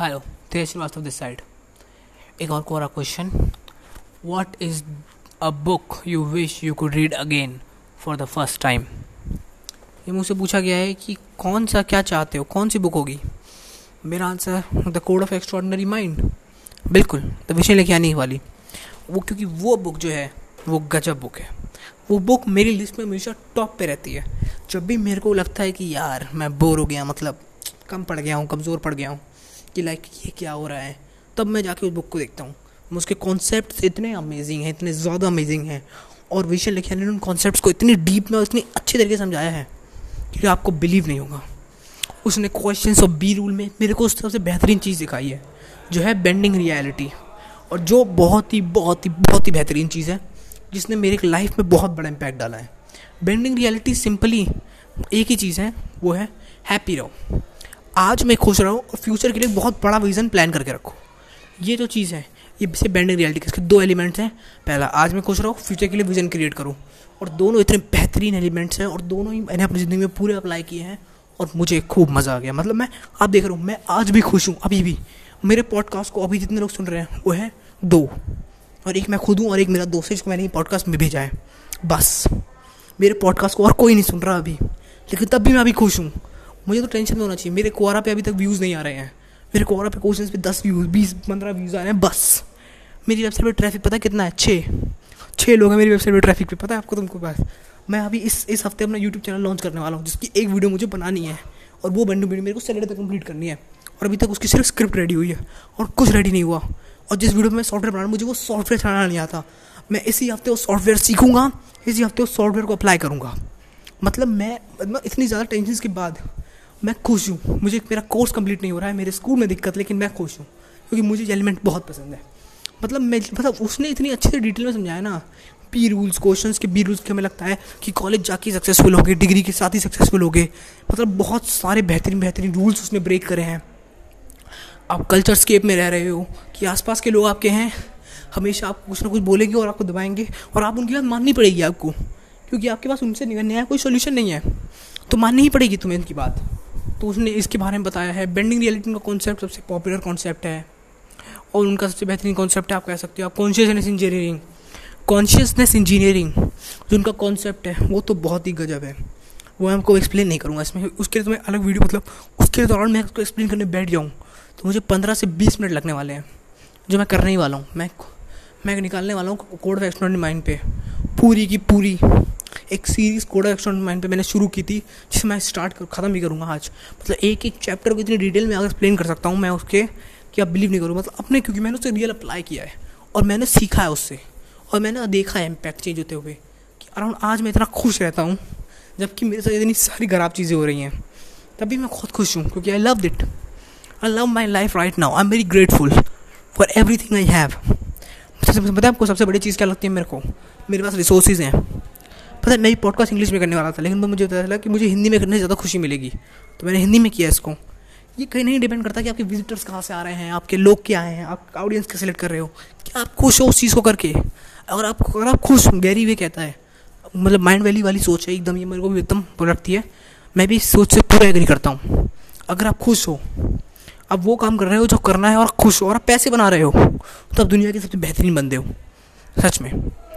Hello Tej Srivastava this side एक और Quora question what is a book you wish you could read again for the first time ये मुझसे पूछा गया है कि कौन सा क्या चाहते हो? कौन सी बुक होगी? मेरा answer the code of extraordinary mind बिल्कुल द विषय लेके आने वाली. वो क्योंकि वो बुक जो है, वो गजब बुक है. वो बुक मेरी लिस्ट में हमेशा टॉप पे रहती है. जब भी मेरे को लगता है कि यार, मैं बोर हो गया मतलब कम पड़ गया हूँ, कमज़ोर पड़ गया हूँ कि लाइक ये क्या हो रहा है? तब मैं जाके उस बुक को देखता हूँ। उसके कॉन्सेप्ट इतने अमेजिंग हैं, इतने ज़्यादा अमेजिंग हैं। और विशल लिखे ने उन कॉन्सेप्ट को इतनी डीप में और इतनी अच्छे तरीके से समझाया है कि आपको बिलीव नहीं होगा। उसने क्वेश्चन ऑफ़ बी रूल में मेरे को उस तरह से बेहतरीन चीज़ दिखाई है, जो है बेंडिंग रियलिटी और जो बहुत ही बहुत ही बहुत ही बेहतरीन चीज़ है, जिसने मेरे लाइफ में बहुत बड़ा इम्पैक्ट डाला है। बेंडिंग रियलिटी सिंपली एक ही चीज़ है, वो है हैप्पी रहो। आज मैं खुश रहा हूँ और फ्यूचर के लिए बहुत बड़ा विज़न प्लान करके रखो। ये जो चीज़ है, ये से बेंडिंग रियलिटी इसके दो एलिमेंट्स हैं। पहला, आज मैं खुश रहूँ फ्यूचर के लिए विज़न क्रिएट करूँ। और दोनों इतने बेहतरीन एलिमेंट्स हैं और दोनों ही मैंने अपनी ज़िंदगी में पूरे अप्लाई किए हैं और मुझे खूब मज़ा आ गया। मतलब मैं, आप देख रहा हूँ, मैं आज भी खुश हूँ, अभी भी। मेरे पॉडकास्ट को अभी जितने लोग सुन रहे हैं, वो है दो। और एक मैं खुद हूँ और एक मेरा दोस्त है, जिसको मैंने पॉडकास्ट में भेजा है। बस। मेरे पॉडकास्ट को और कोई नहीं सुन रहा अभी। लेकिन तब भी मैं अभी खुश हूँ। मुझे तो टेंशन होना चाहिए। मेरे कोरा पे अभी तक व्यूज़ नहीं आ रहे हैं। मेरे कोरा पे क्वेश्चन पे दस व्यूज़ बीस, पंद्रह व्यूज़ आ रहे हैं, बस। मेरी वेबसाइट पर ट्रैफ़िक पता है कितना है? छः छः लोग हैं मेरी वेबसाइट पर ट्रैफ़िक पे। पता है आपको तुमको पास मैं अभी इस इस हफ़्ते अपना यूट्यूब चैनल लॉन्च करने वाला हूँ, जिसकी एक वीडियो मुझे बनानी है। और वो बंडू वीडियो मेरे को सैटरडे तक कंप्लीट करनी है। और अभी तक उसकी सिर्फ़ स्क्रिप्ट रेडी हुई है। और कुछ रेडी नहीं हुआ। और जिस वीडियो में सॉफ्टवेयर बनाना मुझे वो सॉफ्टवेयर चलाना नहीं आता। मैं इसी हफ़्ते वो सॉफ्टवेयर सीखूँगा, इसी हफ़्ते उस सॉफ्टवेयर को अप्लाई करूँगा। मतलब मैं मतलब इतनी ज़्यादा टेंशन के बाद मैं खुश हूँ। मुझे मेरा कोर्स कंप्लीट नहीं हो रहा है, मेरे स्कूल में दिक्कत, लेकिन मैं खुश हूँ। क्योंकि मुझे एलिमेंट बहुत पसंद है। मतलब मैं मतलब उसने इतनी अच्छे से डिटेल में समझाया ना पी रूल्स क्वेश्चंस के बी रूल्स के हमें लगता है कि कॉलेज जाके सक्सेसफुल हो गए डिग्री के साथ ही सक्सेसफुल हो गए मतलब बहुत सारे बेहतरीन बेहतरीन रूल्स उसने ब्रेक करे हैं। आप कल्चर स्केप में रह रहे हो कि आसपास के लोग आपके हैं, हमेशा आप कुछ ना कुछ बोलेंगे और आपको दबाएँगे और आप उनकी बात माननी पड़ेगी आपको। क्योंकि आपके पास उनसे का कोई सोल्यूशन नहीं है। तो माननी ही पड़ेगी तुम्हें उनकी बात। तो उसने इसके बारे में बताया है। बेंडिंग रियलिटी का कॉन्सेप्ट सबसे पॉपुलर कॉन्सेप्ट है। और उनका सबसे बेहतरीन कॉन्सेप्ट है, आप कह सकते हो। आप कॉन्शियसनेस इंजीनियरिंग कॉन्शियसनेस इंजीनियरिंग जो उनका कॉन्सेप्ट है, वो तो बहुत ही गजब है। वो मैं आपको एक्सप्लेन नहीं करूँगा इसमें। उसके लिए तो मैं अलग वीडियो मतलब उसके दौरान मैं उसको एक्सप्लेन करने बैठ जाऊँ तो मुझे पंद्रह से बीस मिनट लगने वाले हैं, जो मैं करने ही वाला हूँ। मैं मैं निकालने वाला हूँ कोड ऑफ़ एक्सटर्नल माइंड पे। पूरी की पूरी एक सीरीज़ कोडा ऑफ़ माइंड पे मैंने शुरू की थी, जिसे मैं स्टार्ट कर, ख़त्म ही करूँगा आज। मतलब एक एक चैप्टर को इतनी डिटेल में अगर एक्सप्लेन कर सकता हूँ मैं उसके, कि आप बिलीव नहीं करूँ मतलब अपने, क्योंकि मैंने उसे रियल अप्लाई किया है, और मैंने सीखा है उससे, और मैंने देखा है इम्पैक्ट चेंज होते हुए, कि अराउंड आज मैं इतना खुश रहता हूँ, जबकि मेरे साथ इतनी सारी खराब चीज़ें हो रही हैं। तभी मैं खुद खुश हूँ, क्योंकि I love that I love my life right now I am very grateful for everything I have है आपको सबसे बड़ी चीज़ क्या लगती है मेरे को? मेरे पास रिसोर्सेज हैं। पता है, मैं पॉडकास्ट इंग्लिश में करने वाला था, लेकिन मुझे पता चला कि मुझे हिंदी में करने से ज़्यादा खुशी मिलेगी। तो मैंने हिंदी में किया इसको। ये कहीं नहीं डिपेंड करता कि आपके विजिटर्स कहाँ से आ रहे हैं, आपके लोग क्या आए हैं, आप ऑडियंस कैसे सेलेक्ट कर रहे हो। क्या आप खुश हो उस चीज़ को करके? अगर आप अगर आप खुश, गहरी वे कहता है मतलब माइंड वैली वाली सोच है, एकदम ये मेरे को भी एकदम रखती है। मैं भी इस सोच से पूरा एग्री करता हूँ। अगर आप खुश हो, आप वो काम कर रहे हो जो करना है और खुश हो, और आप पैसे बना रहे हो तो आप दुनिया के सबसे बेहतरीन बंदे हो, सच में।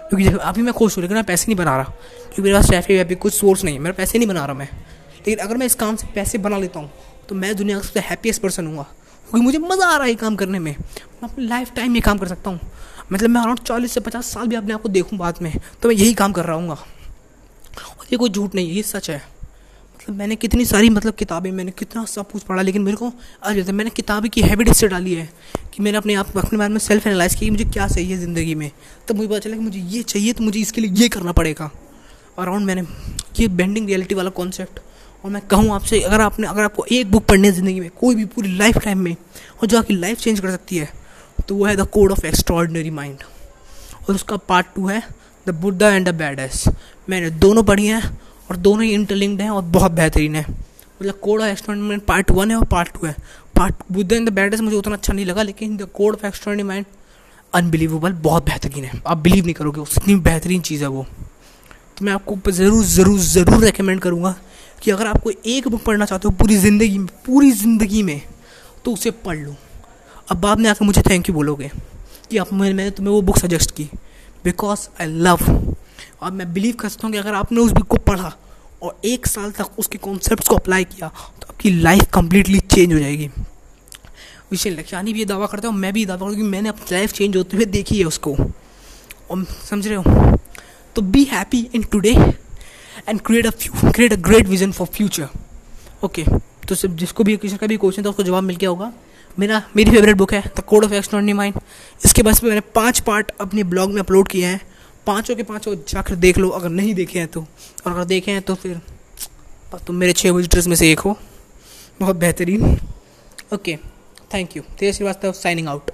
क्योंकि अभी मैं खुश हूँ, लेकिन मैं पैसे नहीं बना रहा। क्योंकि मेरे पास ट्रैफ़िक अभी कुछ सोर्स नहीं है। मेरा पैसे नहीं बना रहा मैं। लेकिन अगर मैं इस काम से पैसे बना लेता हूँ तो मैं दुनिया का सबसे हैप्पीस्ट पर्सन हूँ। क्योंकि मुझे मज़ा आ रहा है ये काम करने में। मैं अपनी लाइफ टाइम ये काम कर सकता हूँ। मतलब मैं अराउंड चालीस से पचास साल भी अपने आप को देखूँ बाद में तो मैं यही काम कर रहा हूँ। और ये कोई झूठ नहीं है, ये सच है। मतलब मैंने कितनी सारी मतलब किताबें, मैंने कितना सब कुछ पढ़ा, लेकिन मेरे को आज जैसे मैंने किताबें की हैबिट इससे डाली है कि मैंने अपने आप अपने बारे में सेल्फ एनालाइज किया कि मुझे क्या चाहिए ज़िंदगी में। तब मुझे पता चला कि मुझे ये चाहिए तो मुझे इसके लिए ये करना पड़ेगा। अराउंड मैंने ये बेंडिंग रियलिटी वाला कॉन्सेप्ट और मैं कहूँ आपसे, अगर आपने, अगर आपको एक बुक पढ़नी है ज़िंदगी में, कोई भी पूरी लाइफ टाइम में, और जो आपकी लाइफ चेंज कर सकती है तो वो है the code of extraordinary mind और उसका पार्ट टू है the Buddha and the bad मैंने दोनों पढ़ी हैं और दोनों ही इंटरलिंक्ड हैं और बहुत बेहतरीन है। मतलब code of mind part one है और पार्ट टू है। Part Buddha in the bad मुझे उतना अच्छा नहीं लगा, लेकिन the code of mind unbelievable बहुत बेहतरीन है। आप बिलीव नहीं करोगे, उतनी बेहतरीन चीज़ है वो। तो मैं आपको ज़रूर ज़रूर ज़रूर रिकमेंड करूँगा कि अगर आपको एक बुक पढ़ना चाहते हो पूरी ज़िंदगी में, पूरी ज़िंदगी में तो उसे पढ़ लो। अब बाद में आकर मुझे थैंक यू बोलोगे कि आप मैंने तुम्हें वो बुक सजेस्ट की। बिकॉज़ आई लव और मैं बिलीव कर सकता हूँ कि अगर आपने उस बुक को पढ़ा और एक साल तक उसके कॉन्सेप्ट को अप्लाई किया तो आपकी लाइफ कम्प्लीटली चेंज हो जाएगी। विषय लक्षानी भी ये दावा करता हूँ, मैं भी दावा करता हूँ कि मैंने अपनी लाइफ चेंज होते हुए देखी है उसको। और समझ रहे हो? तो be happy in today and create a create a great vision for future okay तो सिर्फ़ जिसको भी, किसी का भी क्वेश्चन था, उसको जवाब मिल गया होगा। मेरा, मेरी फेवरेट बुक है the code of extraordinary mind इसके बस पे मैंने पाँच पार्ट अपने ब्लॉग में अपलोड किए हैं। पाँचों के पाँचों जाकर देख लो, अगर नहीं देखे हैं तो। और अगर देखे हैं तो फिर तुम मेरे छः विजिटर्स में से एक हो। बहुत बेहतरीन। Okay thank you Tej Srivastava signing out